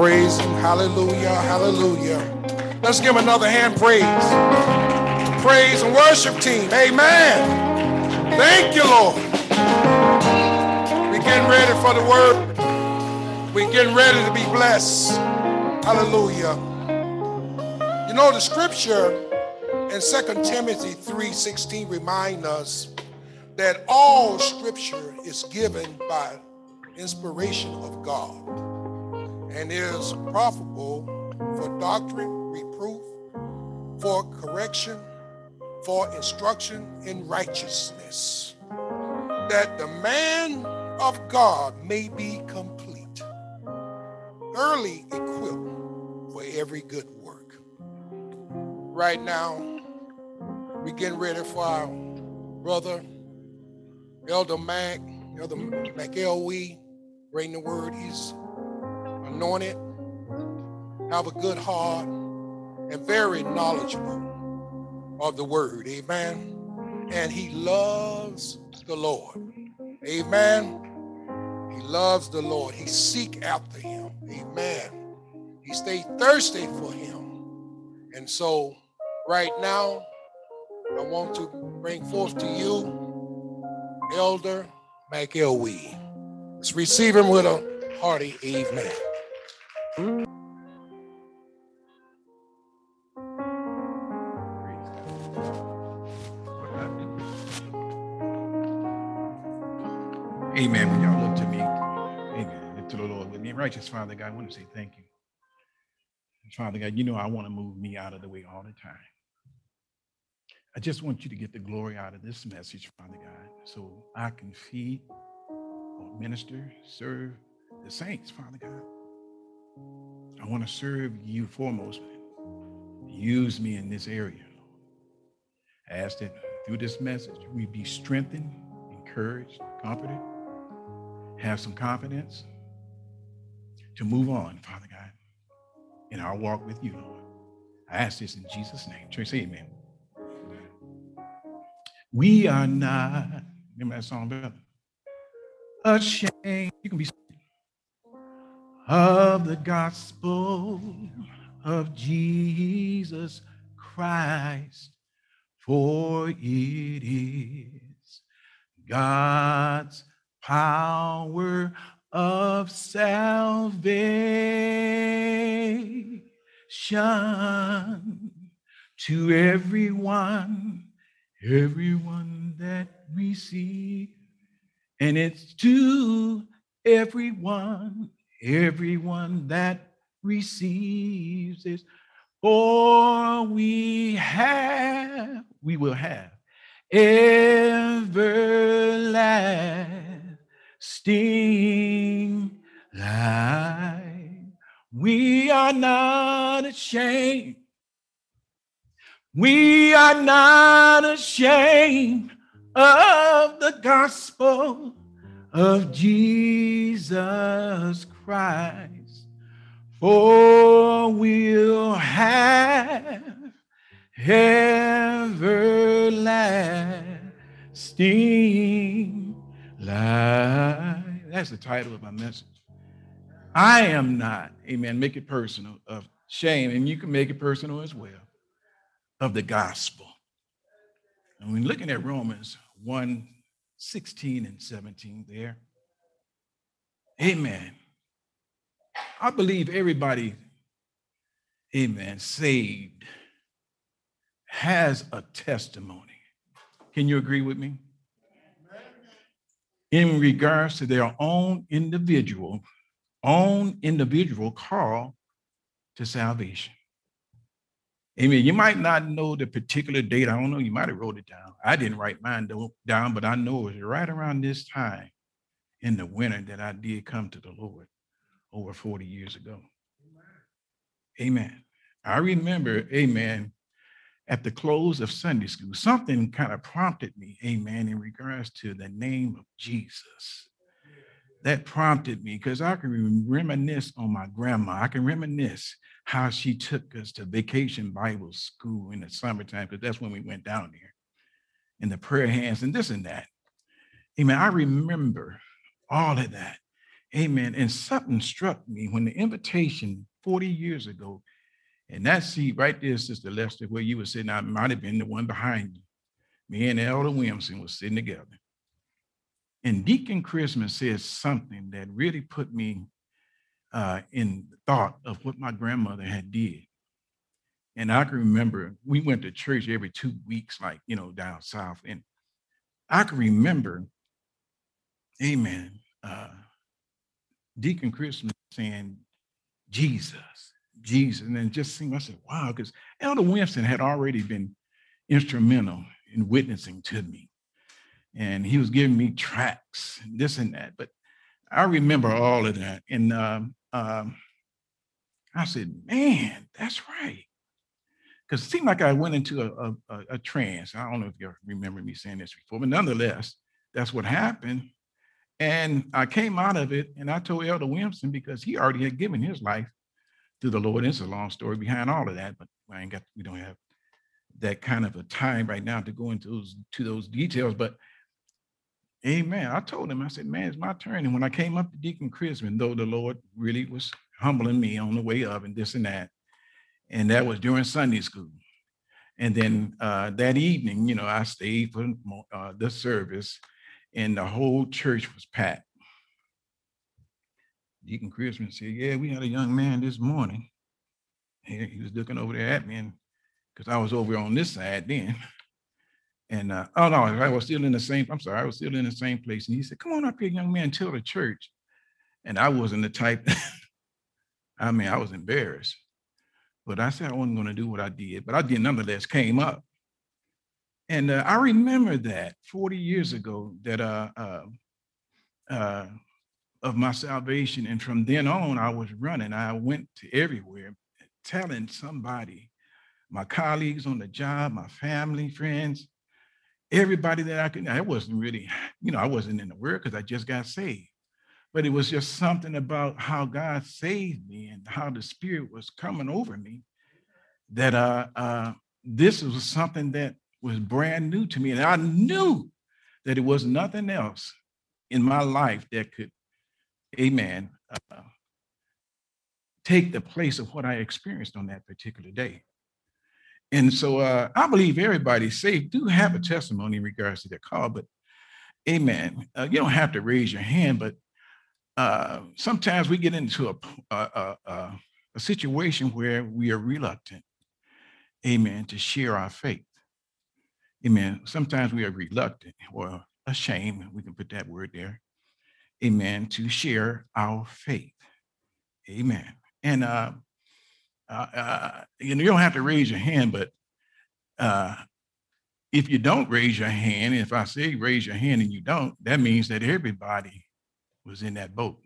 praise him. Hallelujah. Hallelujah. Let's give another hand praise. Praise and worship team. Amen. Thank you, Lord. We're getting ready for the word. We're getting ready to be blessed. Hallelujah. You know, the scripture in 2 Timothy 3:16 remind us that all scripture is given by inspiration of God and is profitable for doctrine, reproof, for correction, for instruction in righteousness, that the man of God may be complete, early equipped for every good work. Right now, we're getting ready for our brother, Elder Mac, Elder McElwee, bring the word. He's anointed, have a good heart, and very knowledgeable of the word. Amen. And he loves the Lord. Amen. He loves the Lord. He seek after him. Amen. He stay thirsty for him. And so right now, I want to bring forth to you Elder McElwee. Let's receive him with a hearty amen. Mm. Amen. When y'all look to me, amen. Look to the Lord with me. Righteous Father God, I want to say thank you. Father God, you know I want to move me out of the way all the time. I just want you to get the glory out of this message, Father God, so I can feed or minister, serve the saints, Father God. I want to serve you foremost. Use me in this area. I ask that through this message, we be strengthened, encouraged, comforted, have some confidence to move on, Father God, in our walk with you, Lord. I ask this in Jesus' name. Church, say amen. We are not, remember that song, brother? Ashamed. You can be of the gospel of Jesus Christ, for it is God's power of salvation to everyone, everyone that we see, And it's to everyone, everyone that receives it. For we have, we will have everlasting life. We are not ashamed. We are not ashamed of the gospel of Jesus Christ, for we'll have everlasting life. That's the title of my message. I am not, amen, make it personal, of shame, and you can make it personal as well, of the gospel. And when looking at Romans 1 16 and 17 there, amen. I believe everybody, amen, saved has a testimony. Can you agree with me? In regards to their own individual, own individual call to salvation. Amen. You might not know the particular date. I don't know. You might have wrote it down. I didn't write mine down, but I know it was right around this time in the winter that I did come to the Lord over 40 years ago. Amen. I remember, amen, at the close of Sunday school, something kind of prompted me, amen, in regards to the name of Jesus. That prompted me because I can reminisce on my grandma. I can reminisce how she took us to vacation Bible school in the summertime, because that's when we went down there, and the prayer hands and this and that. Amen. I remember all of that. Amen. And something struck me when the invitation 40 years ago, and that seat right there, Sister Lester, where you were sitting, I might have been the one behind you. Me and Elder Williamson was sitting together. And Deacon Christmas said something that really put me uh, in thought of what my grandmother had did. And I can remember we went to church every two weeks, like, you know, down south. And I can remember, amen, uh, Deacon Christmas saying, Jesus, Jesus. And then just seemed, I said, wow, because Elder Winston had already been instrumental in witnessing to me. And he was giving me tracks, and this and that. But I remember all of that. And um, um, I said, man, that's right. Because it seemed like I went into a, a, a, trance. I don't know if you remember me saying this before, but nonetheless, that's what happened. And I came out of it and I told Elder Williamson because he already had given his life to the Lord. It's a long story behind all of that, but I ain't got, we don't have that kind of a time right now to go into those to those details. But Amen. I told him, I said, man, it's my turn. And when I came up to Deacon Chrisman, though the Lord really was humbling me on the way up and this and that, and that was during Sunday school. And then uh, that evening, you know, I stayed for uh, the service, and the whole church was packed. Deacon Chrisman said, "Yeah, we had a young man this morning. He, he was looking over there at me, because I was over on this side then." And uh, oh no, I was still in the same. I'm sorry, I was still in the same place. And he said, "Come on up here, young man, tell the church." And I wasn't the type. I mean, I was embarrassed, but I said I wasn't going to do what I did. But I did nonetheless. Came up, and uh, I remember that 40 years ago that uh, uh, uh, of my salvation, and from then on, I was running. I went to everywhere, telling somebody, my colleagues on the job, my family, friends everybody that I could, I wasn't really, you know, I wasn't in the world because I just got saved. But it was just something about how God saved me and how the Spirit was coming over me that uh, uh, this was something that was brand new to me. And I knew that it was nothing else in my life that could, amen, uh, take the place of what I experienced on that particular day. And so uh, I believe everybody saved do have a testimony in regards to their call, but amen. Uh, you don't have to raise your hand, but uh, sometimes we get into a, a, a, a situation where we are reluctant, amen, to share our faith. Amen. Sometimes we are reluctant or ashamed, we can put that word there, amen, to share our faith. Amen. And uh, uh, uh, you know, you don't have to raise your hand, but uh, if you don't raise your hand, if I say raise your hand and you don't, that means that everybody was in that boat.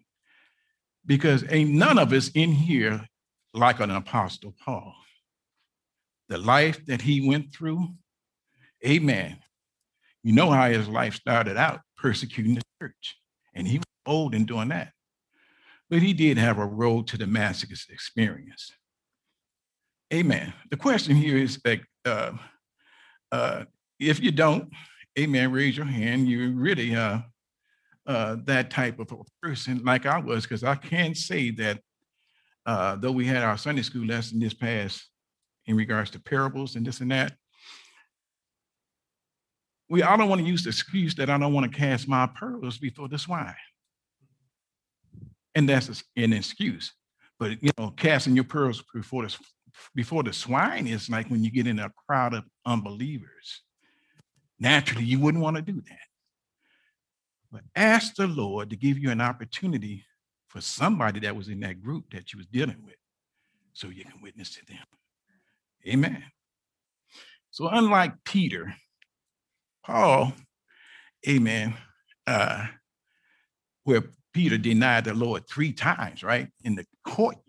Because ain't none of us in here like an apostle Paul. The life that he went through, amen. You know how his life started out persecuting the church, and he was old in doing that. But he did have a road to Damascus experience. Amen. The question here is that uh, uh, if you don't, amen, raise your hand. You're really uh, uh, that type of a person like I was, because I can say that uh, though we had our Sunday school lesson this past in regards to parables and this and that, we I don't want to use the excuse that I don't want to cast my pearls before the swine. And that's an excuse. But you know, casting your pearls before the before the swine is like when you get in a crowd of unbelievers. Naturally, you wouldn't want to do that. But ask the Lord to give you an opportunity for somebody that was in that group that you was dealing with so you can witness to them. Amen. So unlike Peter, Paul, amen, uh, where Peter denied the Lord three times, right, in the courtyard.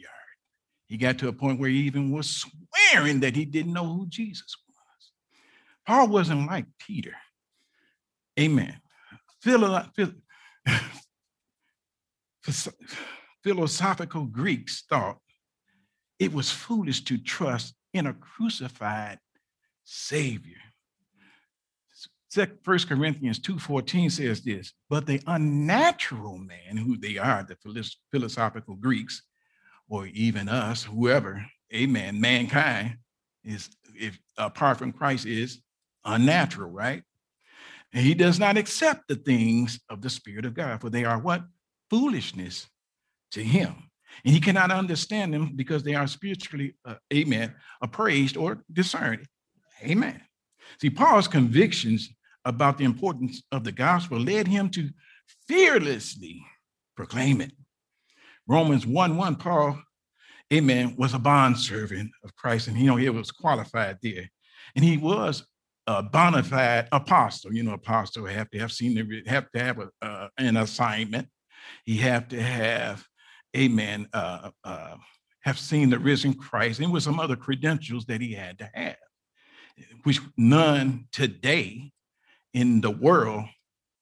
He got to a point where he even was swearing that he didn't know who Jesus was. Paul wasn't like Peter. Amen. Philosophical Greeks thought it was foolish to trust in a crucified Savior. First Corinthians 2:14 says this, but the unnatural man, who they are, the philosophical Greeks, or even us, whoever, amen, mankind is if apart from Christ is unnatural, right? And he does not accept the things of the Spirit of God, for they are what? Foolishness to him. And he cannot understand them because they are spiritually, uh, amen, appraised or discerned. Amen. See, Paul's convictions about the importance of the gospel led him to fearlessly proclaim it. Romans 1 1, Paul, amen, was a bondservant of Christ, and you know, he was qualified there. And he was a bona fide apostle. You know, apostle have to have seen have to have a, uh, an assignment. He have to have, amen, uh, uh, have seen the risen Christ. And with some other credentials that he had to have, which none today in the world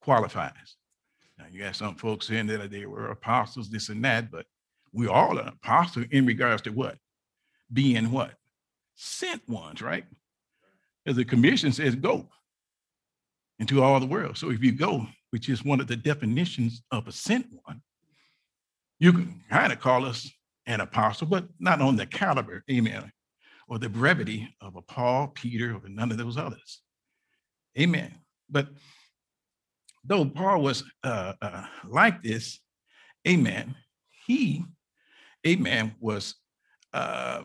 qualifies. Now, you got some folks saying that they were apostles, this and that, but we all are apostles in regards to what? Being what? Sent ones, right? As the commission says, go into all the world. So if you go, which is one of the definitions of a sent one, you can kind of call us an apostle, but not on the caliber, amen, or the brevity of a Paul, Peter, or none of those others. Amen. But though Paul was uh, uh, like this, amen, he, amen, was uh,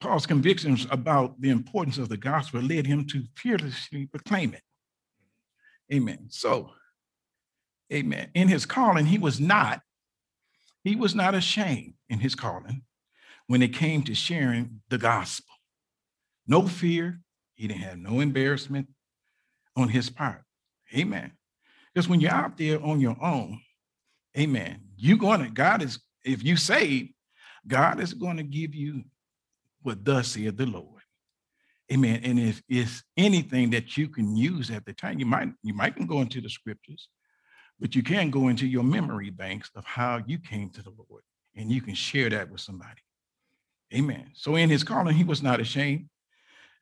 Paul's convictions about the importance of the gospel led him to fearlessly proclaim it. Amen. So, amen. In his calling, he was not, he was not ashamed in his calling when it came to sharing the gospel. No fear. He didn't have no embarrassment on his part. Amen. Because when you're out there on your own, amen, you're going to, God is, if you say, God is going to give you what thus saith the Lord. Amen. And if it's anything that you can use at the time, you might you might can go into the scriptures, but you can go into your memory banks of how you came to the Lord, and you can share that with somebody. Amen. So in his calling, he was not ashamed,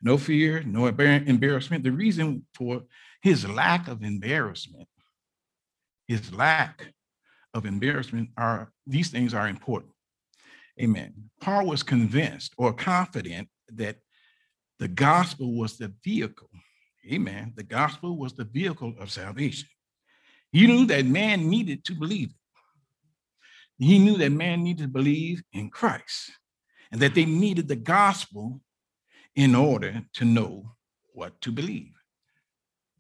no fear, no embarrassment. The reason for his lack of embarrassment, his lack of embarrassment are these things are important. Amen. Paul was convinced or confident that the gospel was the vehicle. Amen. The gospel was the vehicle of salvation. He knew that man needed to believe. He knew that man needed to believe in Christ and that they needed the gospel in order to know what to believe.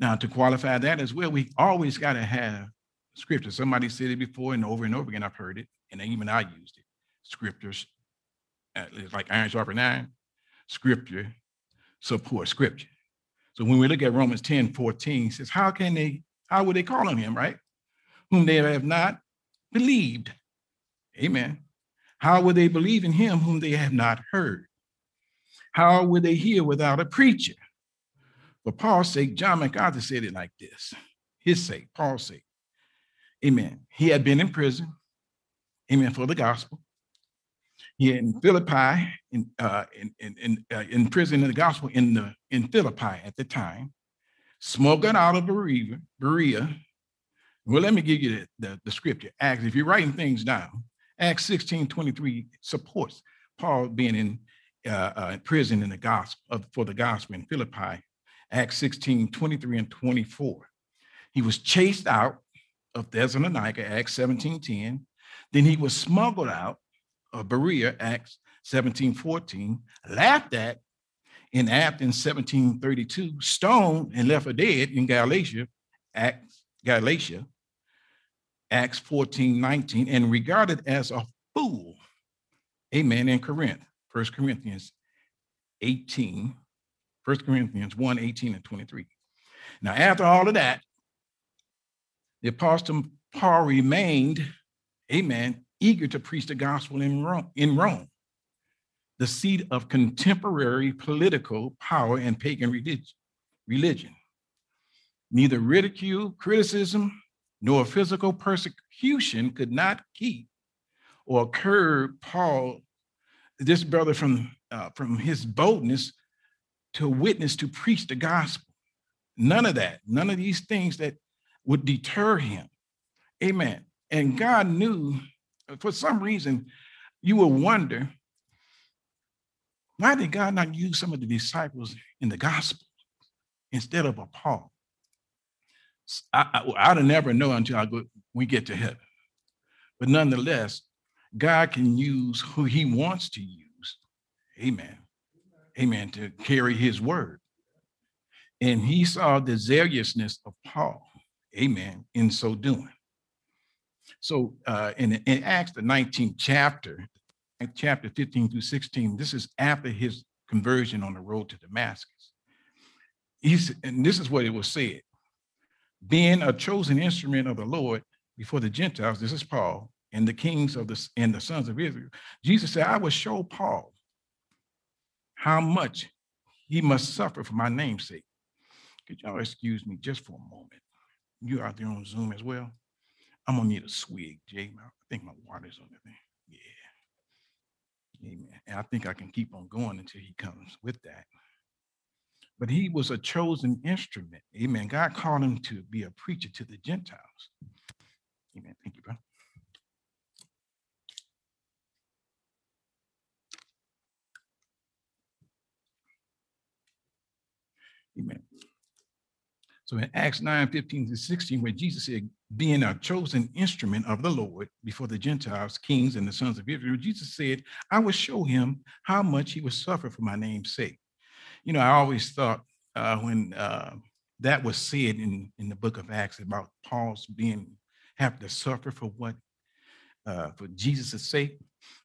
Now, to qualify that as well, we always got to have scripture. Somebody said it before and over and over again. I've heard it, and even I used it scriptures, uh, like iron sharper nine, scripture support scripture. So when we look at Romans 10, 14, says, How can they, how would they call on him, right? Whom they have not believed. Amen. How would they believe in him whom they have not heard? How would they hear without a preacher? For Paul's sake, John MacArthur said it like this his sake, Paul's sake. Amen. He had been in prison, amen, for the gospel here in Philippi, in uh, in in in, uh, in prison in the gospel in the in Philippi at the time, smoking out of Berea. Berea. Well, let me give you the, the, the scripture. Acts, if you're writing things down, Acts 16, 23 supports Paul being in uh, uh, prison in the gospel for the gospel in Philippi. Acts 16, 23 and 24. He was chased out of Thessalonica, Acts 17, 10. Then he was smuggled out of Berea, Acts 17 14, laughed at in Athens 1732, stoned and left for dead in Galatia, Acts, Galatia, Acts 14 19, and regarded as a fool, amen, in Corinth, 1 Corinthians 18, 1 Corinthians 1 18 and 23. Now, after all of that, the apostle Paul remained, amen, eager to preach the gospel in Rome, in Rome, the seat of contemporary political power and pagan religion. Neither ridicule, criticism, nor physical persecution could not keep or curb Paul, this brother from, uh, from his boldness to witness to preach the gospel. None of that. None of these things that would deter him. Amen. And God knew for some reason you will wonder why did God not use some of the disciples in the gospel instead of a Paul? I, I, would never know until I go, we get to heaven. But nonetheless, God can use who he wants to use. Amen. Amen. To carry his word. And he saw the zealousness of Paul. Amen. In so doing. So uh, in, in Acts, the 19th chapter, chapter 15 through 16, this is after his conversion on the road to Damascus. He's, and this is what it was said being a chosen instrument of the Lord before the Gentiles, this is Paul, and the kings of the and the sons of Israel. Jesus said, I will show Paul how much he must suffer for my name's sake. Could y'all excuse me just for a moment? You out there on Zoom as well? I'm gonna need a swig, Jay. I think my water's on the thing. Yeah. Amen. And I think I can keep on going until he comes with that. But he was a chosen instrument. Amen. God called him to be a preacher to the Gentiles. Amen. Thank you, brother. Amen. So in Acts 9, 15 to 16, where Jesus said, being a chosen instrument of the Lord before the Gentiles, kings, and the sons of Israel, Jesus said, I will show him how much he will suffer for my name's sake. You know, I always thought uh, when uh, that was said in, in the book of Acts about Paul's being have to suffer for what uh, for Jesus' sake,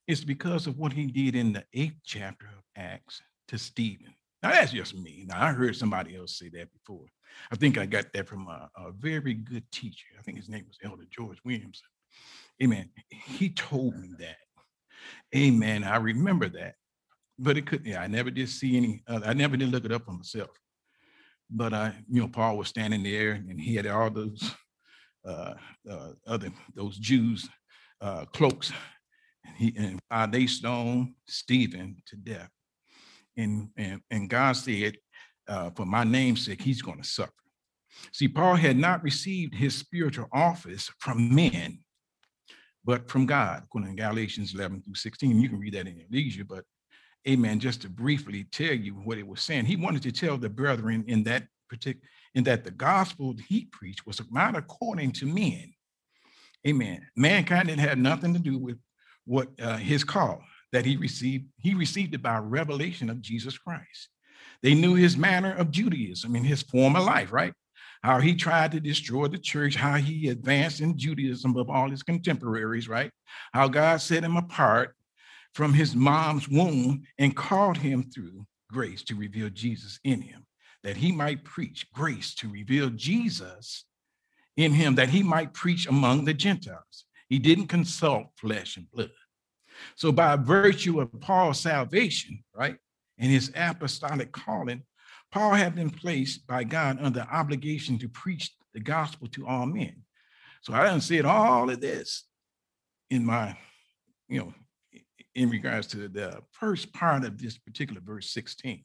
it's because of what he did in the eighth chapter of Acts to Stephen. Now that's just me. Now I heard somebody else say that before. I think I got that from a, a very good teacher. I think his name was Elder George Williamson. Amen. He told me that. Amen. I remember that, but it could. Yeah, I never did see any. Uh, I never did look it up for myself. But I, you know, Paul was standing there, and he had all those uh, uh, other those Jews uh, cloaks, and he and uh, they stoned Stephen to death. And and and God said, uh, for my name's sake, he's going to suffer. See, Paul had not received his spiritual office from men, but from God, according to Galatians 11 through 16. You can read that in your leisure, but amen, just to briefly tell you what it was saying. He wanted to tell the brethren in that particular, in that the gospel he preached was not according to men. Amen. Mankind didn't have nothing to do with what uh, his call that he received. He received it by revelation of Jesus Christ. They knew his manner of Judaism in his former life, right? How he tried to destroy the church, how he advanced in Judaism above all his contemporaries, right? How God set him apart from his mom's womb and called him through grace to reveal Jesus in him, that he might preach grace to reveal Jesus in him, that he might preach among the Gentiles. He didn't consult flesh and blood. So, by virtue of Paul's salvation, right, and his apostolic calling, Paul had been placed by God under obligation to preach the gospel to all men. So I done said all of this in my, you know, in regards to the first part of this particular verse 16,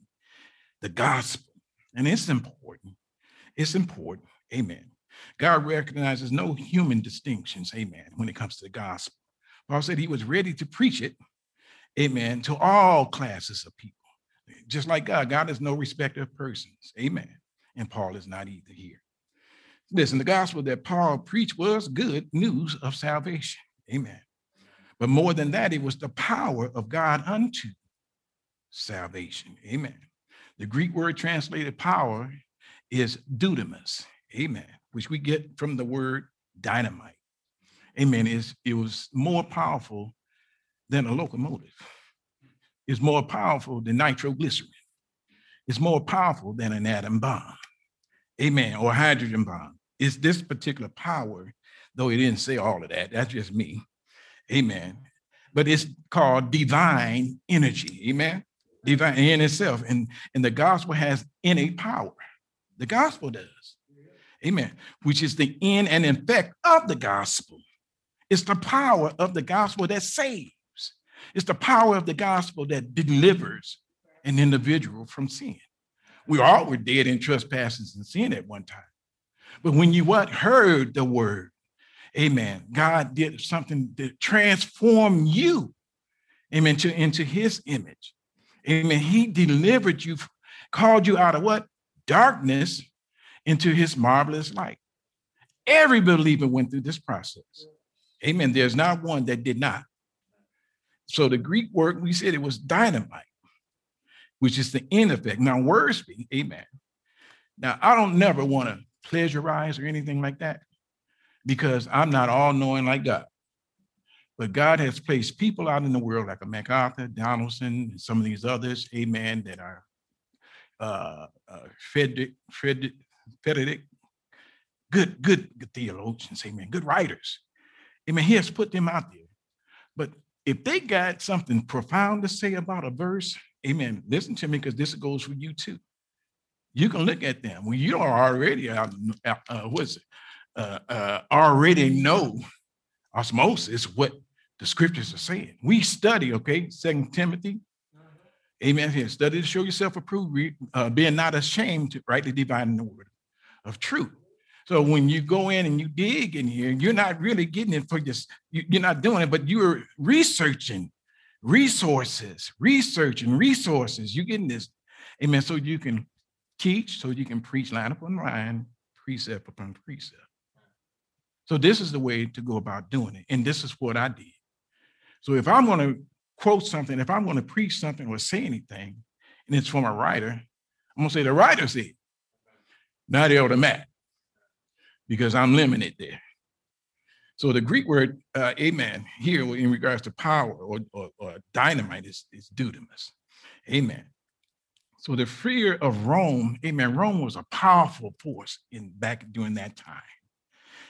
the gospel. And it's important. It's important. Amen. God recognizes no human distinctions. Amen. When it comes to the gospel. Paul said he was ready to preach it. Amen. To all classes of people. Just like God, God is no respecter of persons. Amen. And Paul is not either here. Listen, the gospel that Paul preached was good news of salvation. Amen. But more than that, it was the power of God unto salvation. Amen. The Greek word translated power is dunamis. Amen. Which we get from the word dynamite. Amen. It's, it was more powerful than a locomotive. It's more powerful than nitroglycerin. It's more powerful than an atom bomb. Amen. Or hydrogen bomb. It's this particular power, though he didn't say all of that. That's just me. Amen. But it's called divine energy. Amen. Divine in itself. And, and the gospel has innate power. The gospel does. Amen. Which is the end and effect of the gospel. It's the power of the gospel that saves. It's the power of the gospel that delivers an individual from sin. We all were dead in trespasses and sin at one time. But when you what heard the word, amen, God did something to transform you, amen, to, into his image. Amen. He delivered you, called you out of what? Darkness into his marvelous light. Every believer went through this process. Amen. There's not one that did not. So the Greek word, we said it was dynamite, which is the end effect. Now, Wiersbe, amen. Now, I don't never want to pleasurize or anything like that because I'm not all knowing like God. But God has placed people out in the world like a MacArthur, Donaldson, and some of these others, amen, that are uh, uh, Frederick, Frederick, Frederick, good, good theologians, amen, good writers. Amen. He has put them out there. But if they got something profound to say about a verse, amen, listen to me because this goes for you too. You can look at them. Well, you are already, uh, uh, what's it, uh, uh, already know osmosis what the scriptures are saying. We study, okay, Second Timothy. Amen. Here, study to show yourself approved, uh, being not ashamed to rightly dividing the word of truth. So when you go in and you dig in here, you're not really getting it for just you're not doing it, but you're researching resources, researching resources. You're getting this, amen. So you can teach, so you can preach line upon line, precept upon precept. So this is the way to go about doing it. And this is what I did. So if I'm going to quote something, if I'm going to preach something or say anything, and it's from a writer, I'm going to say the writer said, not Elder Matt because I'm limited there. So the Greek word uh, amen here in regards to power or, or, or dynamite is, is dunamis. Amen. So the fear of Rome, amen, Rome was a powerful force in back during that time.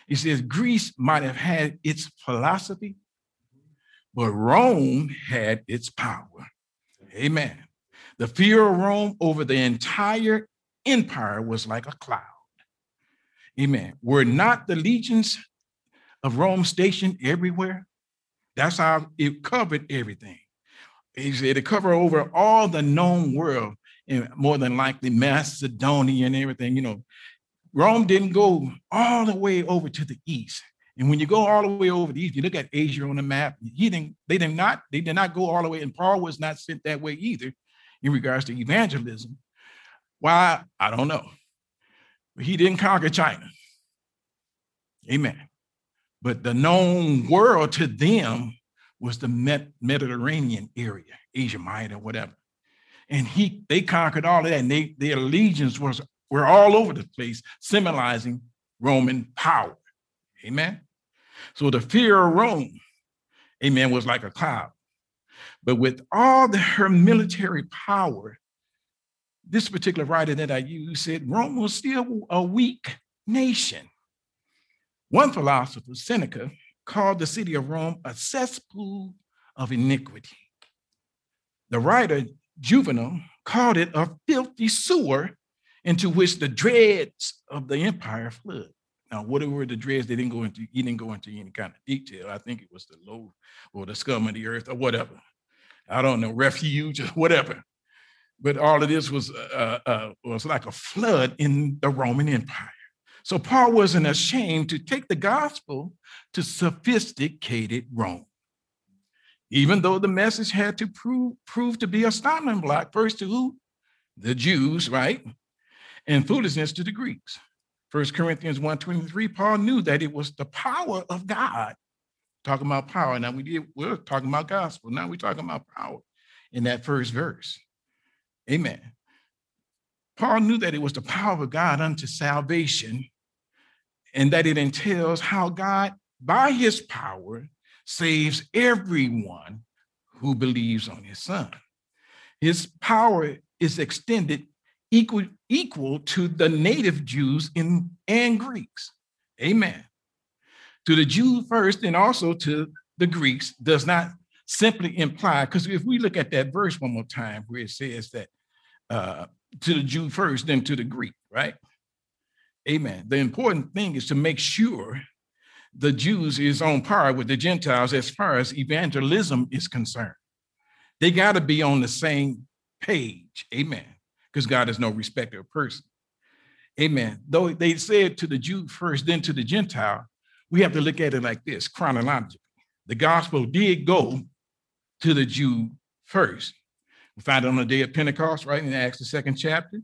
He says Greece might have had its philosophy, but Rome had its power. Amen. The fear of Rome over the entire empire was like a cloud. Amen. Were not the legions of Rome stationed everywhere? That's how it covered everything. He said it covered over all the known world, and more than likely Macedonia and everything. You know, Rome didn't go all the way over to the east. And when you go all the way over the east, you look at Asia on the map. He didn't. They did not. They did not go all the way. And Paul was not sent that way either, in regards to evangelism. Why? I don't know. He didn't conquer China. Amen. But the known world to them was the Mediterranean area, Asia Minor, whatever. And he they conquered all of that, and they, their legions was were all over the place, symbolizing Roman power. Amen. So the fear of Rome, amen, was like a cloud. But with all the, her military power, this particular writer that I use said Rome was still a weak nation. One philosopher, Seneca, called the city of Rome a cesspool of iniquity. The writer Juvenal called it a filthy sewer into which the dregs of the empire flood. Now, what were the dregs? They didn't go into, he didn't go into any kind of detail. I think it was the low or the scum of the earth or whatever. I don't know, refuge or whatever but all of this was uh, uh, was like a flood in the Roman Empire. So Paul wasn't ashamed to take the gospel to sophisticated Rome, even though the message had to prove prove to be a stumbling block first to who, the Jews, right, and foolishness to the Greeks. First Corinthians 1:23, Paul knew that it was the power of God. Talking about power. Now we did, we're talking about gospel. Now we're talking about power in that first verse. Amen. Paul knew that it was the power of God unto salvation and that it entails how God, by his power, saves everyone who believes on his son. His power is extended equal, equal to the native Jews in, and Greeks. Amen. To the Jew first and also to the Greeks does not simply imply, because if we look at that verse one more time where it says that uh, to the Jew first, then to the Greek, right? Amen. The important thing is to make sure the Jews is on par with the Gentiles as far as evangelism is concerned. They got to be on the same page. Amen. because God is no respecter of person. Amen. Though they said to the Jew first, then to the Gentile, we have to look at it like this chronologically. The gospel did go to the Jew first. We find it on the day of Pentecost, right in Acts, the second chapter.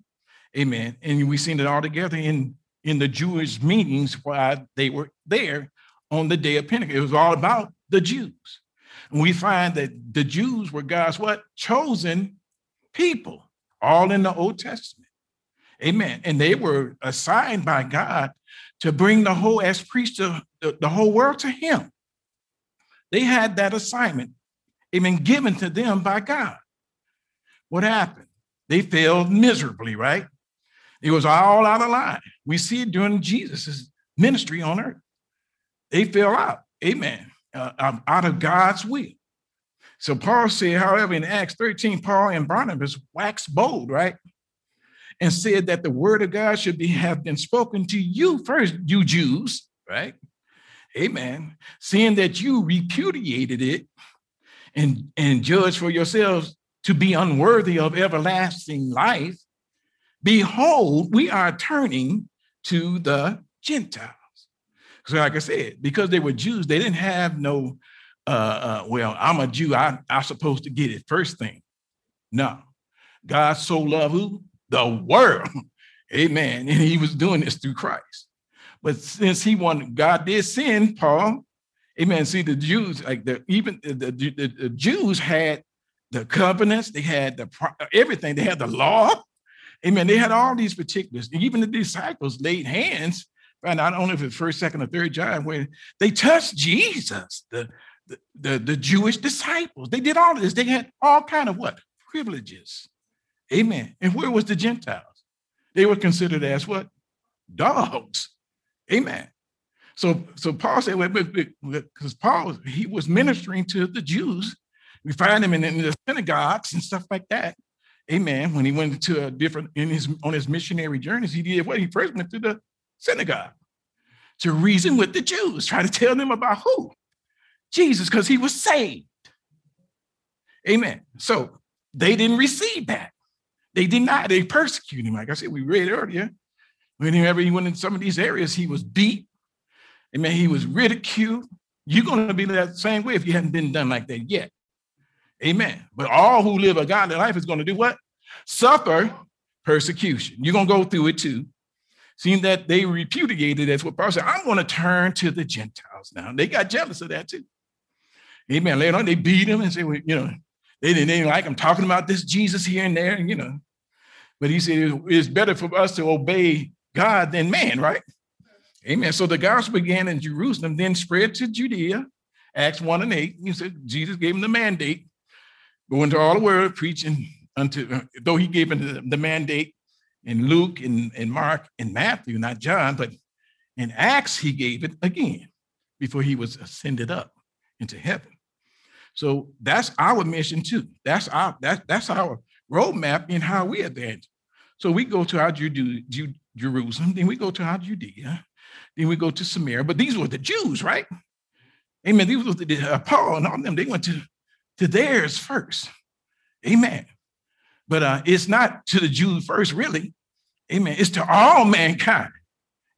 Amen. And we seen it all together in, in the Jewish meetings while they were there on the day of Pentecost. It was all about the Jews. And we find that the Jews were God's what? Chosen people, all in the Old Testament. Amen. And they were assigned by God to bring the whole, as priests, the, the whole world to Him. They had that assignment, amen, given to them by God. What happened? They failed miserably, right? It was all out of line. We see it during Jesus' ministry on earth. They fell out, amen, uh, um, out of God's will. So Paul said, however, in Acts 13, Paul and Barnabas waxed bold, right? And said that the word of God should be have been spoken to you first, you Jews, right? Amen. Seeing that you repudiated it and, and judged for yourselves to be unworthy of everlasting life, behold, we are turning to the Gentiles. So, like I said, because they were Jews, they didn't have no, uh, uh, well, I'm a Jew, I, I'm supposed to get it first thing. No. God so loved who? The world. Amen. And he was doing this through Christ. But since he wanted, God did send Paul. Amen. See, the Jews, like the even the, the, the, the Jews had the covenants, they had the everything, they had the law. Amen. They had all these particulars. Even the disciples laid hands right? I don't know if it's first, second, or third John, where they touched Jesus, the, the, the, the Jewish disciples. They did all of this. They had all kind of what? Privileges. Amen. And where was the Gentiles? They were considered as what? Dogs. Amen. So, so Paul said, because Paul, he was ministering to the Jews. We find him in, in the synagogues and stuff like that. Amen. When he went to a different in his on his missionary journeys, he did what he first went to the synagogue to reason with the Jews, try to tell them about who? Jesus, because he was saved. Amen. So they didn't receive that. They denied, they persecuted him. Like I said, we read earlier. Whenever he went in some of these areas, he was beat. Amen. He was ridiculed. You're going to be that same way if you hadn't been done like that yet. Amen. But all who live a godly life is going to do what? Suffer persecution. You're going to go through it too seeing that they repudiated as what Paul said, I'm going to turn to the Gentiles now. They got jealous of that too. Amen. Later on, they beat him and say, well, you know, they didn't, they didn't like him talking about this Jesus here and there, and you know. But he said it's better for us to obey God than man, right? Amen. So the gospel began in Jerusalem, then spread to Judea. Acts 1 and 8. He said Jesus gave him the mandate. Go into all the world, preaching unto, though he gave him the, mandate in Luke and, and Mark and Matthew, not John, but in Acts, he gave it again before he was ascended up into heaven. So that's our mission too. That's our that, that's our roadmap in how we advance. So we go to our Jude, Jude, Jerusalem, then we go to our Judea, then we go to Samaria. But these were the Jews, right? Amen. These were the uh, Paul and all them. They went to, to theirs first. Amen. But uh, it's not to the Jews first, really. Amen. It's to all mankind.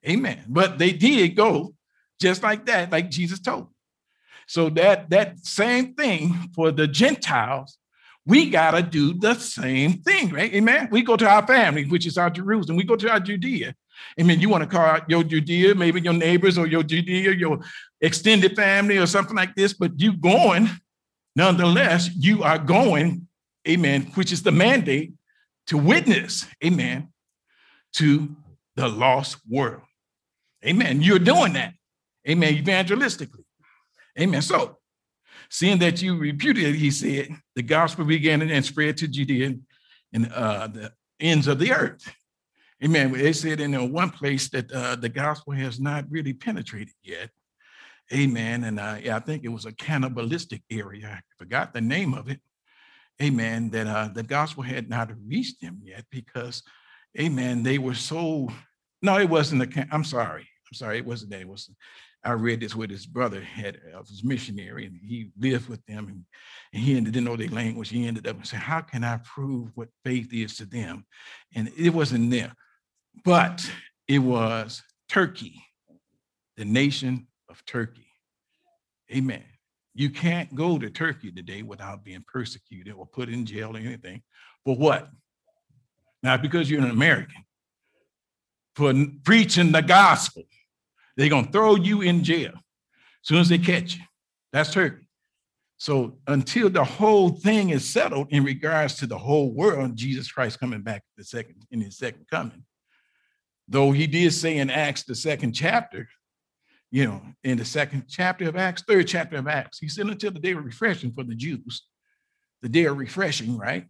Amen. But they did go just like that, like Jesus told. So that that same thing for the Gentiles, we gotta do the same thing, right? Amen. We go to our family, which is our Jerusalem. We go to our Judea. Amen. You want to call out your Judea, maybe your neighbors or your Judea, your extended family or something like this, but you going, nonetheless, you are going amen, which is the mandate to witness, amen, to the lost world. Amen. You're doing that. Amen. Evangelistically. Amen. So, seeing that you repudiated, he said, the gospel began and spread to Judea and uh, the ends of the earth. Amen. They said in one place that uh, the gospel has not really penetrated yet. Amen. And yeah, I think it was a cannibalistic area. I forgot the name of it amen, that uh, the gospel had not reached them yet because, amen, they were so, no, it wasn't, the. I'm sorry, I'm sorry, it wasn't that, it was I read this with his brother had uh, was missionary and he lived with them and, and he didn't know their language. He ended up saying, How can I prove what faith is to them? And it wasn't there, but it was Turkey, the nation of Turkey. Amen. You can't go to Turkey today without being persecuted or put in jail or anything. For what? Not because you're an American, for preaching the gospel. They're going to throw you in jail as soon as they catch you. That's Turkey. So until the whole thing is settled in regards to the whole world, Jesus Christ coming back the second in his second coming. Though he did say in Acts, the second chapter, you know, in the second chapter of Acts, third chapter of Acts, he said until the day of refreshing for the Jews, the day of refreshing, right?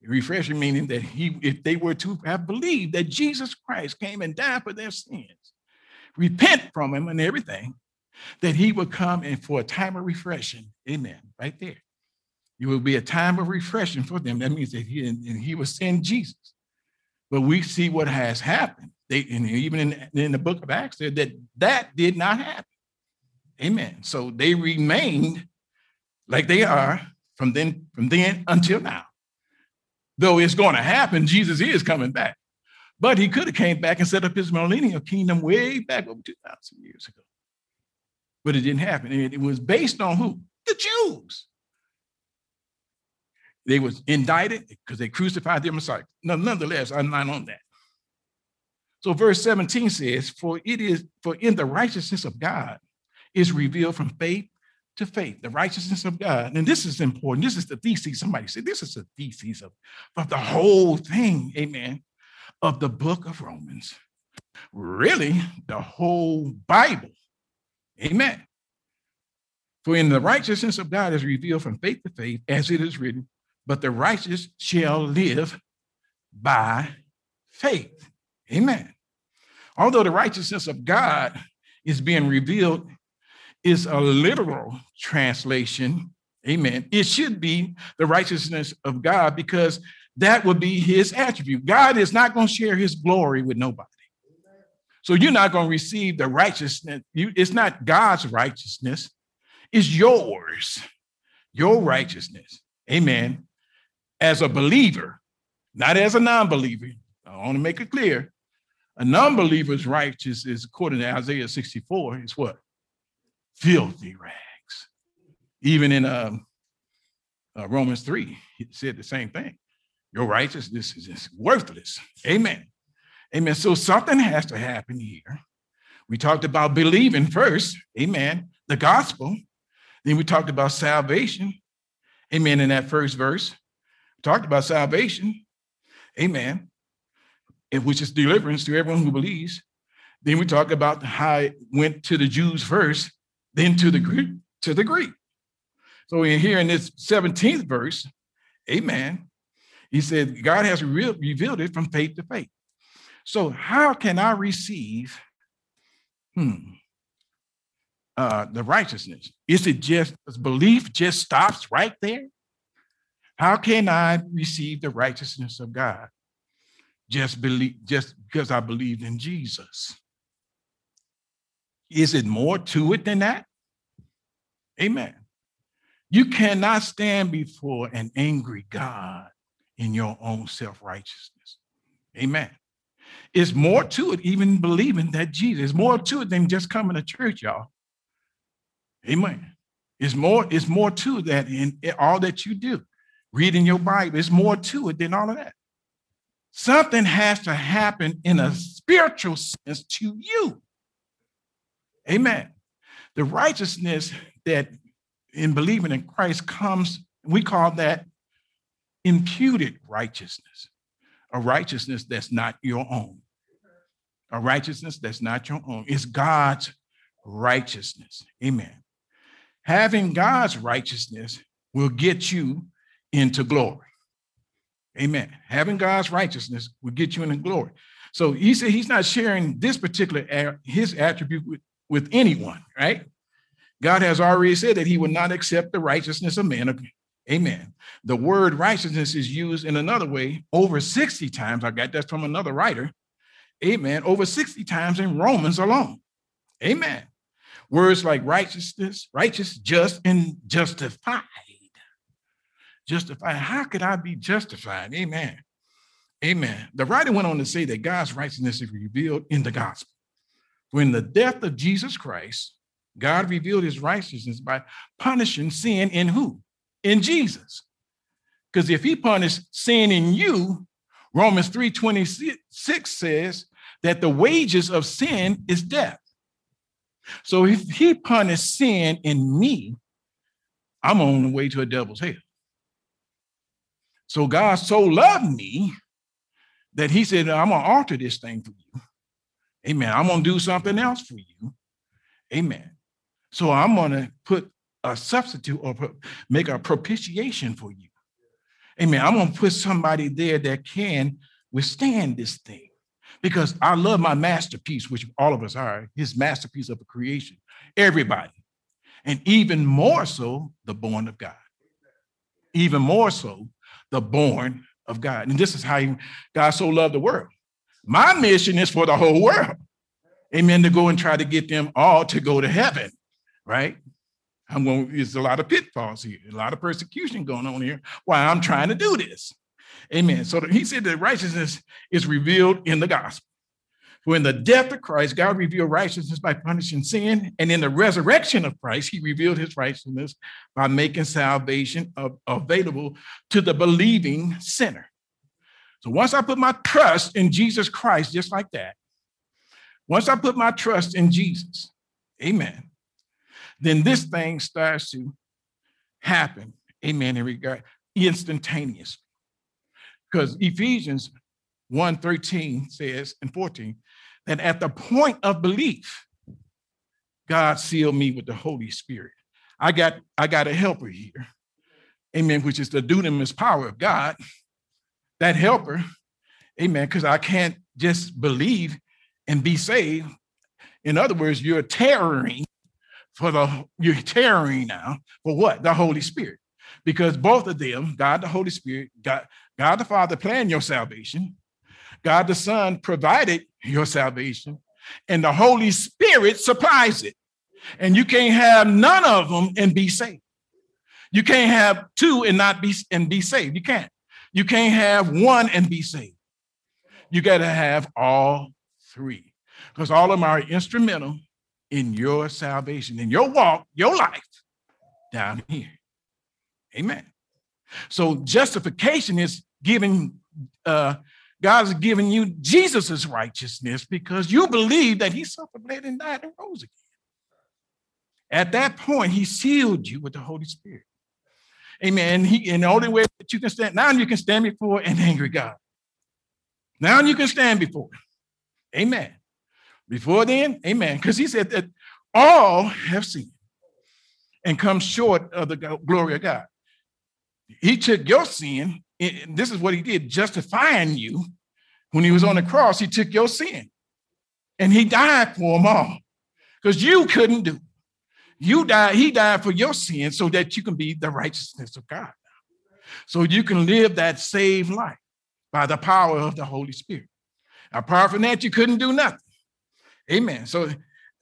Refreshing meaning that he, if they were to have believed that Jesus Christ came and died for their sins, repent from him and everything, that he would come and for a time of refreshing. Amen. Right there. It will be a time of refreshing for them. That means that he and he will send Jesus. But we see what has happened. They and even in, in the book of Acts said that that did not happen. Amen. So they remained like they are from then from then until now. Though it's going to happen, Jesus is coming back. But he could have came back and set up his millennial kingdom way back over 2,000 years ago. But it didn't happen. It was based on who? The Jews. They was indicted because they crucified their Messiah. No, nonetheless, I'm not on that. So verse 17 says, For it is, for in the righteousness of God is revealed from faith to faith, the righteousness of God. And this is important. This is the thesis. Somebody said this is the thesis of, of the whole thing. Amen of the book of Romans. Really, the whole Bible. Amen. For in the righteousness of God is revealed from faith to faith, as it is written, but the righteous shall live by faith. Amen. Although the righteousness of God is being revealed, is a literal translation. Amen. It should be the righteousness of God because that would be his attribute. God is not going to share his glory with nobody. So you're not going to receive the righteousness. You, it's not God's righteousness, it's yours, your righteousness. Amen. As a believer, not as a non believer. I want to make it clear. A non believer's righteous is, according to Isaiah 64, is what? Filthy rags. Even in um, uh, Romans 3, he said the same thing. Your righteousness is just worthless. Amen. Amen. So something has to happen here. We talked about believing first. Amen. The gospel. Then we talked about salvation. Amen. In that first verse, we talked about salvation. Amen. Which is deliverance to everyone who believes. Then we talk about how it went to the Jews first, then to the Greek, to the Greek. So in here in this 17th verse, amen, he said, God has re- revealed it from faith to faith. So, how can I receive hmm, uh, the righteousness? Is it just belief just stops right there? How can I receive the righteousness of God? Just believe, just because I believed in Jesus. Is it more to it than that? Amen. You cannot stand before an angry God in your own self righteousness. Amen. It's more to it, even believing that Jesus. It's more to it than just coming to church, y'all. Amen. It's more, it's more to that in all that you do. Reading your Bible, it's more to it than all of that. Something has to happen in a spiritual sense to you. Amen. The righteousness that in believing in Christ comes, we call that imputed righteousness, a righteousness that's not your own. A righteousness that's not your own. It's God's righteousness. Amen. Having God's righteousness will get you into glory. Amen. Having God's righteousness will get you into glory. So he said he's not sharing this particular his attribute with, with anyone, right? God has already said that he would not accept the righteousness of man Amen. The word righteousness is used in another way over 60 times. I got that from another writer. Amen. Over 60 times in Romans alone. Amen. Words like righteousness, righteous, just, and justified. Justified. How could I be justified? Amen. Amen. The writer went on to say that God's righteousness is revealed in the gospel. When the death of Jesus Christ, God revealed his righteousness by punishing sin in who? In Jesus. Because if he punished sin in you, Romans 3:26 says that the wages of sin is death. So if he punished sin in me, I'm on the way to a devil's hell. So God so loved me that he said, I'm going to alter this thing for you. Amen. I'm going to do something else for you. Amen. So I'm going to put a substitute or make a propitiation for you. Amen. I'm going to put somebody there that can withstand this thing because I love my masterpiece, which all of us are, his masterpiece of a creation, everybody. And even more so, the born of God. Even more so, the born of God. And this is how he, God so loved the world. My mission is for the whole world. Amen. To go and try to get them all to go to heaven, right? I'm going, there's a lot of pitfalls here, a lot of persecution going on here while I'm trying to do this. Amen. So he said that righteousness is revealed in the gospel. For in the death of Christ, God revealed righteousness by punishing sin. And in the resurrection of Christ, he revealed his righteousness by making salvation available to the believing sinner. So once I put my trust in Jesus Christ, just like that, once I put my trust in Jesus, amen, then this thing starts to happen, amen, in regard instantaneously. Because Ephesians 1 13 says, and 14, that at the point of belief, God sealed me with the Holy Spirit. I got, I got a helper here. Amen, which is the dunamis power of God. That helper, amen, because I can't just believe and be saved. In other words, you're terroring for the you're terroring now for what? The Holy Spirit. Because both of them, God the Holy Spirit, God, God the Father planned your salvation. God the Son provided your salvation, and the Holy Spirit supplies it. And you can't have none of them and be saved. You can't have two and not be and be saved. You can't. You can't have one and be saved. You got to have all three because all of them are instrumental in your salvation, in your walk, your life down here. Amen. So justification is giving uh, God is giving you Jesus's righteousness because you believe that he suffered, bled, and died and rose again. At that point, he sealed you with the Holy Spirit. Amen. He, and the only way that you can stand, now you can stand before an angry God. Now you can stand before. Amen. Before then, amen. Because he said that all have sinned and come short of the glory of God. He took your sin this is what he did, justifying you. When he was on the cross, he took your sin and he died for them all because you couldn't do. it. You died, he died for your sin so that you can be the righteousness of God. So you can live that saved life by the power of the Holy Spirit. Apart from that, you couldn't do nothing. Amen. So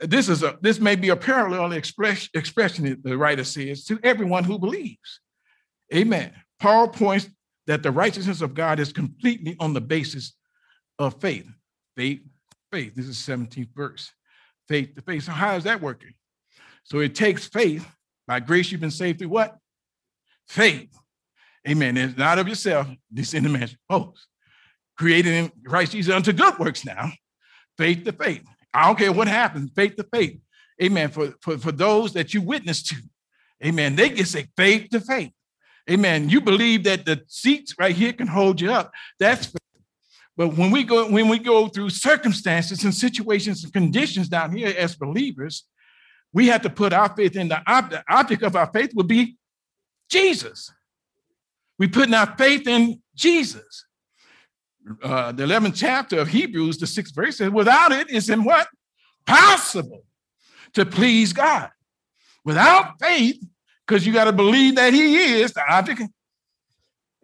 this is a this may be a parallel express, expression the writer says to everyone who believes. Amen. Paul points that the righteousness of God is completely on the basis of faith. Faith, faith. This is 17th verse. Faith to faith. So how is that working? So it takes faith. By grace, you've been saved through what? Faith. Amen. It's not of yourself. This in the man post. Created in Christ Jesus unto good works now. Faith to faith. I don't care what happens, faith to faith. Amen. For, for, for those that you witness to. Amen. They can say faith to faith. Amen. You believe that the seats right here can hold you up. That's faith. But when we go when we go through circumstances and situations and conditions down here as believers, we have to put our faith in the object, object of our faith would be Jesus. We putting our faith in Jesus. Uh, the 11th chapter of Hebrews, the sixth verse says, without it is in what? Possible to please God. Without faith, because you got to believe that he is the object.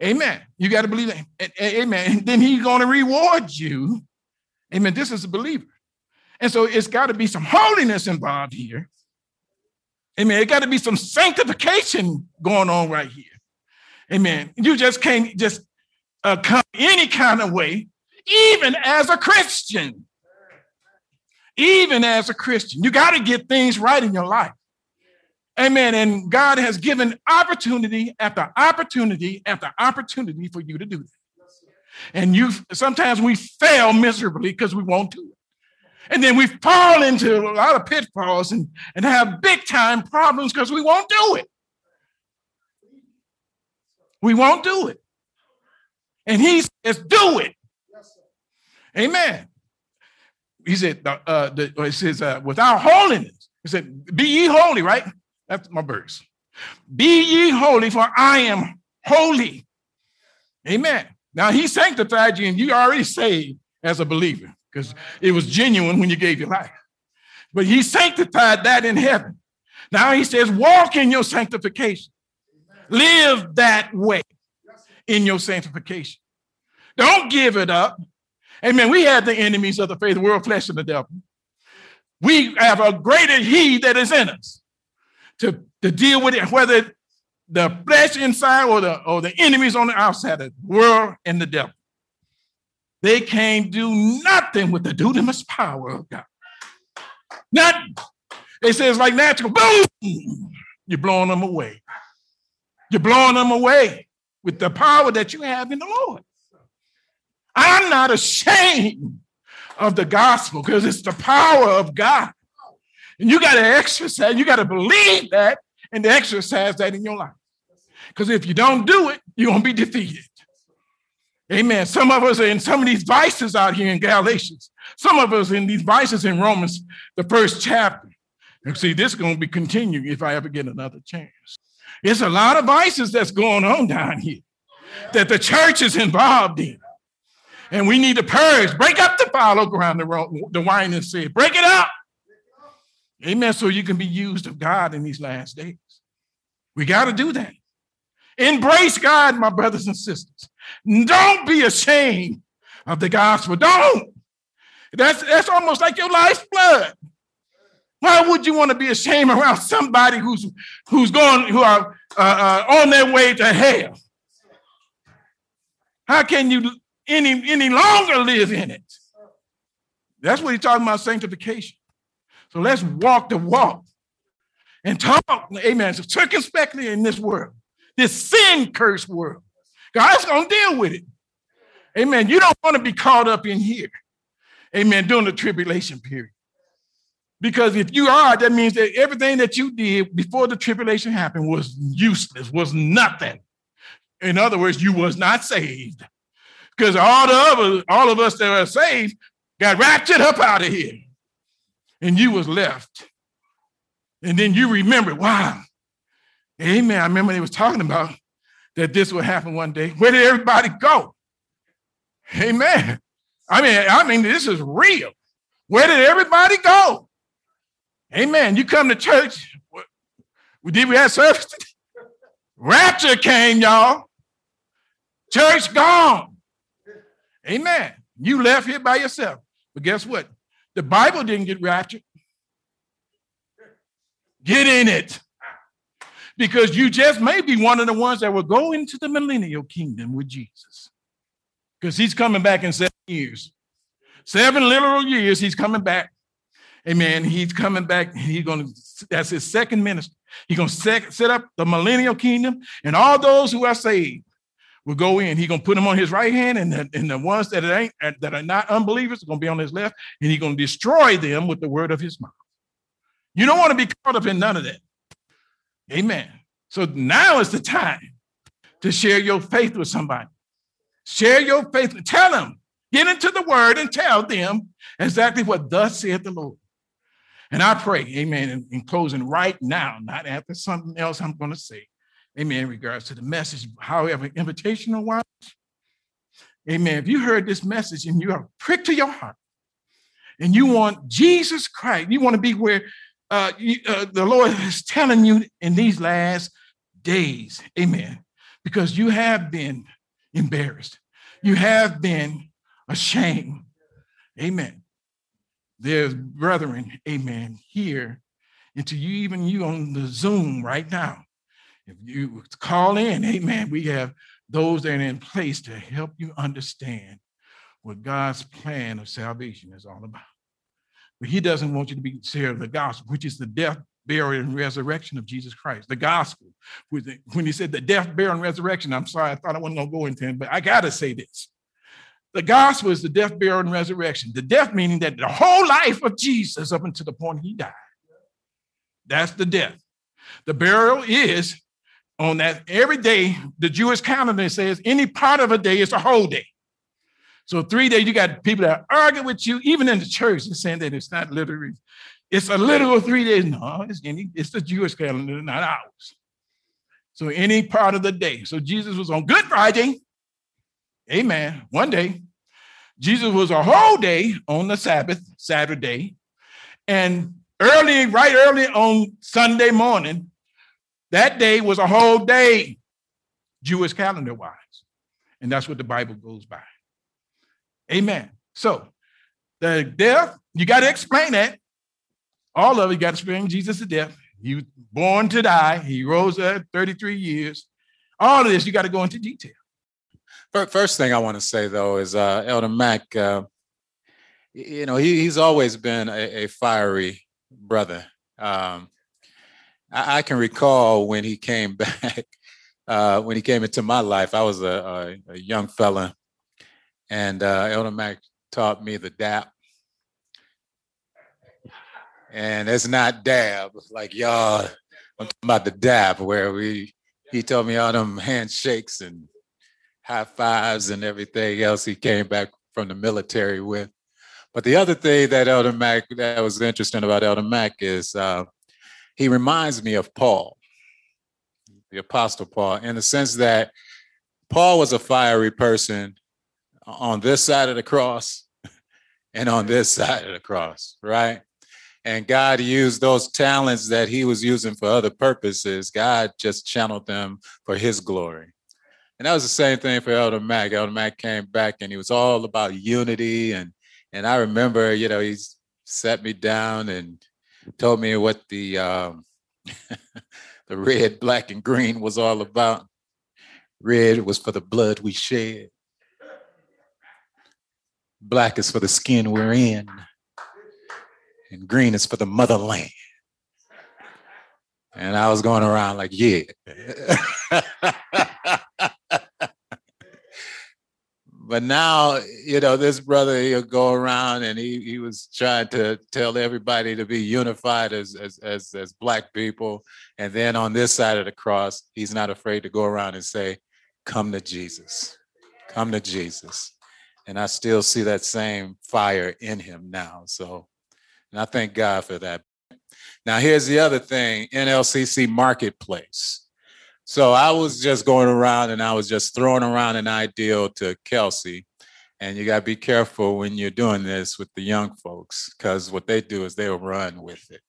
Amen. You got to believe that. Amen. And then he's going to reward you. Amen. This is a believer. And so it's got to be some holiness involved here. Amen. It got to be some sanctification going on right here. Amen. You just can't just uh, come any kind of way, even as a Christian. Even as a Christian, you got to get things right in your life. Amen. And God has given opportunity after opportunity after opportunity for you to do that. And you sometimes we fail miserably because we won't do it. And then we fall into a lot of pitfalls and, and have big time problems because we won't do it. We won't do it. And he says, do it. Amen. He said, uh, the, it says, uh, without holiness, he said, be ye holy, right? That's my verse. Be ye holy, for I am holy. Amen. Now he sanctified you, and you already saved as a believer because it was genuine when you gave your life. But he sanctified that in heaven. Now he says, walk in your sanctification. Live that way in your sanctification. Don't give it up. Amen. We have the enemies of the faith, the world, flesh, and the devil. We have a greater he that is in us to, to deal with it, whether the flesh inside or the, or the enemies on the outside, the world and the devil. They can't do nothing with the dunamis power of God. Nothing. They say it's like natural. Boom! You're blowing them away. You're blowing them away with the power that you have in the Lord. I'm not ashamed of the gospel because it's the power of God. And you got to exercise, you got to believe that and exercise that in your life. Because if you don't do it, you're going to be defeated. Amen. Some of us are in some of these vices out here in Galatians. Some of us in these vices in Romans, the first chapter. And see, this is going to be continuing if I ever get another chance. It's a lot of vices that's going on down here that the church is involved in. And we need to purge, break up the fallow ground, the, the wine and say, break it up. Amen. So you can be used of God in these last days. We got to do that. Embrace God, my brothers and sisters. Don't be ashamed of the gospel. Don't. That's, that's almost like your life's blood. Why would you want to be ashamed around somebody who's who's going who are uh, uh, on their way to hell? How can you any any longer live in it? That's what he's talking about sanctification. So let's walk the walk and talk, amen, So, circumspectly in this world, this sin cursed world. God's going to deal with it. Amen. You don't want to be caught up in here. Amen. During the tribulation period. Because if you are, that means that everything that you did before the tribulation happened was useless, was nothing. In other words, you was not saved. Because all the other, all of us that are saved got raptured up out of here and you was left. And then you remember, wow, amen. I remember they was talking about that this would happen one day. Where did everybody go? Amen. I mean, I mean, this is real. Where did everybody go? Amen. You come to church. We did we have service? Rapture came, y'all. Church gone. Amen. You left here by yourself. But guess what? The Bible didn't get raptured. Get in it. Because you just may be one of the ones that will go into the millennial kingdom with Jesus. Because he's coming back in seven years. Seven literal years, he's coming back. Amen. He's coming back. He's going to, that's his second ministry. He's going to set, set up the millennial kingdom, and all those who are saved will go in. He's gonna put them on his right hand, and the, and the ones that ain't that are not unbelievers are gonna be on his left, and he's gonna destroy them with the word of his mouth. You don't want to be caught up in none of that. Amen. So now is the time to share your faith with somebody. Share your faith. Tell them. Get into the word and tell them exactly what thus saith the Lord. And I pray, amen, in, in closing right now, not after something else I'm going to say. Amen. In regards to the message, however, invitational wise. Amen. If you heard this message and you are pricked to your heart and you want Jesus Christ, you want to be where uh, you, uh, the Lord is telling you in these last days. Amen. Because you have been embarrassed, you have been ashamed. Amen. There's brethren, amen, here into you, even you on the Zoom right now. If you call in, amen, we have those that are in place to help you understand what God's plan of salvation is all about. But he doesn't want you to be share the gospel, which is the death, burial, and resurrection of Jesus Christ. The gospel. When he said the death, burial, and resurrection, I'm sorry, I thought I wasn't going to go into it, but I got to say this. The gospel is the death, burial, and resurrection. The death meaning that the whole life of Jesus up until the point he died. That's the death. The burial is on that every day, the Jewish calendar says any part of a day is a whole day. So three days, you got people that argue with you, even in the church, they're saying that it's not literally, it's a literal three days. No, it's any, it's the Jewish calendar, not ours. So any part of the day. So Jesus was on Good Friday. Amen. One day. Jesus was a whole day on the Sabbath, Saturday. And early, right early on Sunday morning, that day was a whole day, Jewish calendar wise. And that's what the Bible goes by. Amen. So the death, you got to explain that. All of it, you got to explain Jesus to death. He was born to die. He rose at 33 years. All of this, you got to go into detail. First thing I want to say, though, is uh, Elder Mack, uh, you know, he, he's always been a, a fiery brother. Um, I, I, can recall when he came back, uh, when he came into my life, I was a, a, a young fella and uh, Elder Mack taught me the dap. And it's not dab like y'all. I'm talking about the dab where we. He told me all them handshakes and high fives and everything else he came back from the military with. But the other thing that Elder Mack that was interesting about Elder Mack is uh, he reminds me of Paul, the Apostle Paul, in the sense that Paul was a fiery person on this side of the cross and on this side of the cross, right? And God used those talents that he was using for other purposes, God just channeled them for his glory. And that was the same thing for Elder Mack. Elder Mack came back and he was all about unity. And and I remember, you know, he sat me down and told me what the um, the red, black, and green was all about. Red was for the blood we shed. Black is for the skin we're in, and green is for the motherland. And I was going around like, yeah. but now, you know, this brother, he'll go around and he, he was trying to tell everybody to be unified as, as, as, as Black people. And then on this side of the cross, he's not afraid to go around and say, Come to Jesus. Come to Jesus and I still see that same fire in him now. So, and I thank God for that. Now, here's the other thing NLCC Marketplace. So I was just going around and I was just throwing around an ideal to Kelsey. And you got to be careful when you're doing this with the young folks because what they do is they'll run with it.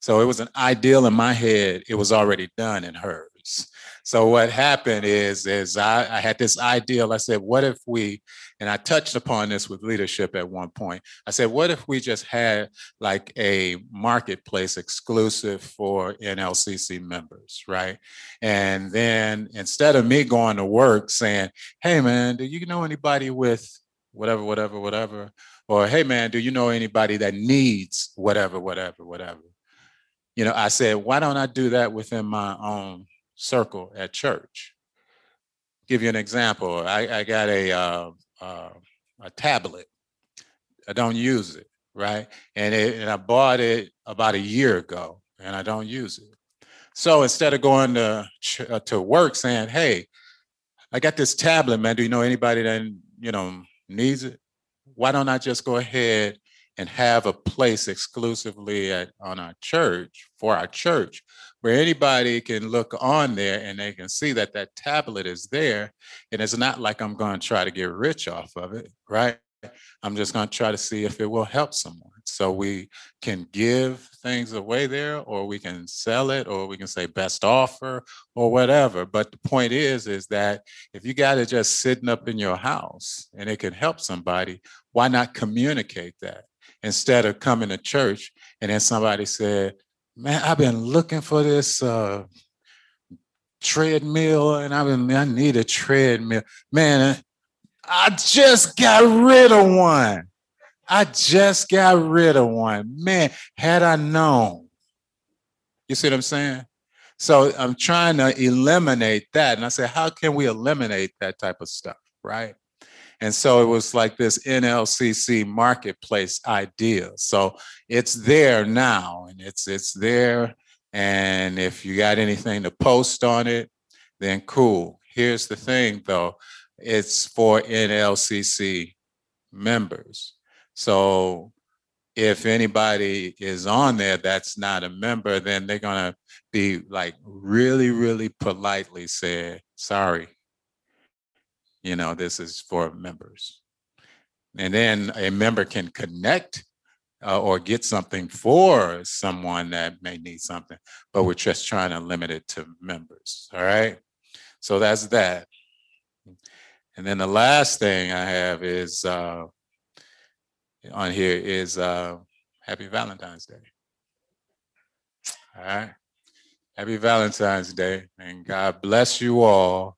So it was an ideal in my head, it was already done in hers. So what happened is, is I, I had this ideal. I said, what if we and I touched upon this with leadership at one point. I said, what if we just had like a marketplace exclusive for NLCC members, right? And then instead of me going to work saying, hey man, do you know anybody with whatever, whatever, whatever? Or hey man, do you know anybody that needs whatever, whatever, whatever? You know, I said, why don't I do that within my own circle at church? Give you an example. I, I got a uh, uh, a tablet. I don't use it, right? And, it, and I bought it about a year ago, and I don't use it. So instead of going to uh, to work saying, "Hey, I got this tablet, man. Do you know anybody that you know needs it?" Why don't I just go ahead and have a place exclusively at on our church for our church where anybody can look on there and they can see that that tablet is there. And it's not like I'm going to try to get rich off of it, right? I'm just going to try to see if it will help someone. So we can give things away there, or we can sell it, or we can say best offer, or whatever. But the point is, is that if you got it just sitting up in your house and it can help somebody, why not communicate that instead of coming to church and then somebody said, man, I've been looking for this uh, treadmill and I've been, I need a treadmill. Man, I just got rid of one. I just got rid of one. Man, had I known. You see what I'm saying? So I'm trying to eliminate that. And I said, how can we eliminate that type of stuff? Right. And so it was like this NLCC marketplace idea. So it's there now and it's it's there. And if you got anything to post on it, then cool. Here's the thing though, it's for NLCC members. So if anybody is on there that's not a member, then they're gonna be like really, really politely said, sorry, you know, this is for members. And then a member can connect uh, or get something for someone that may need something, but we're just trying to limit it to members. All right. So that's that. And then the last thing I have is uh, on here is uh, Happy Valentine's Day. All right. Happy Valentine's Day. And God bless you all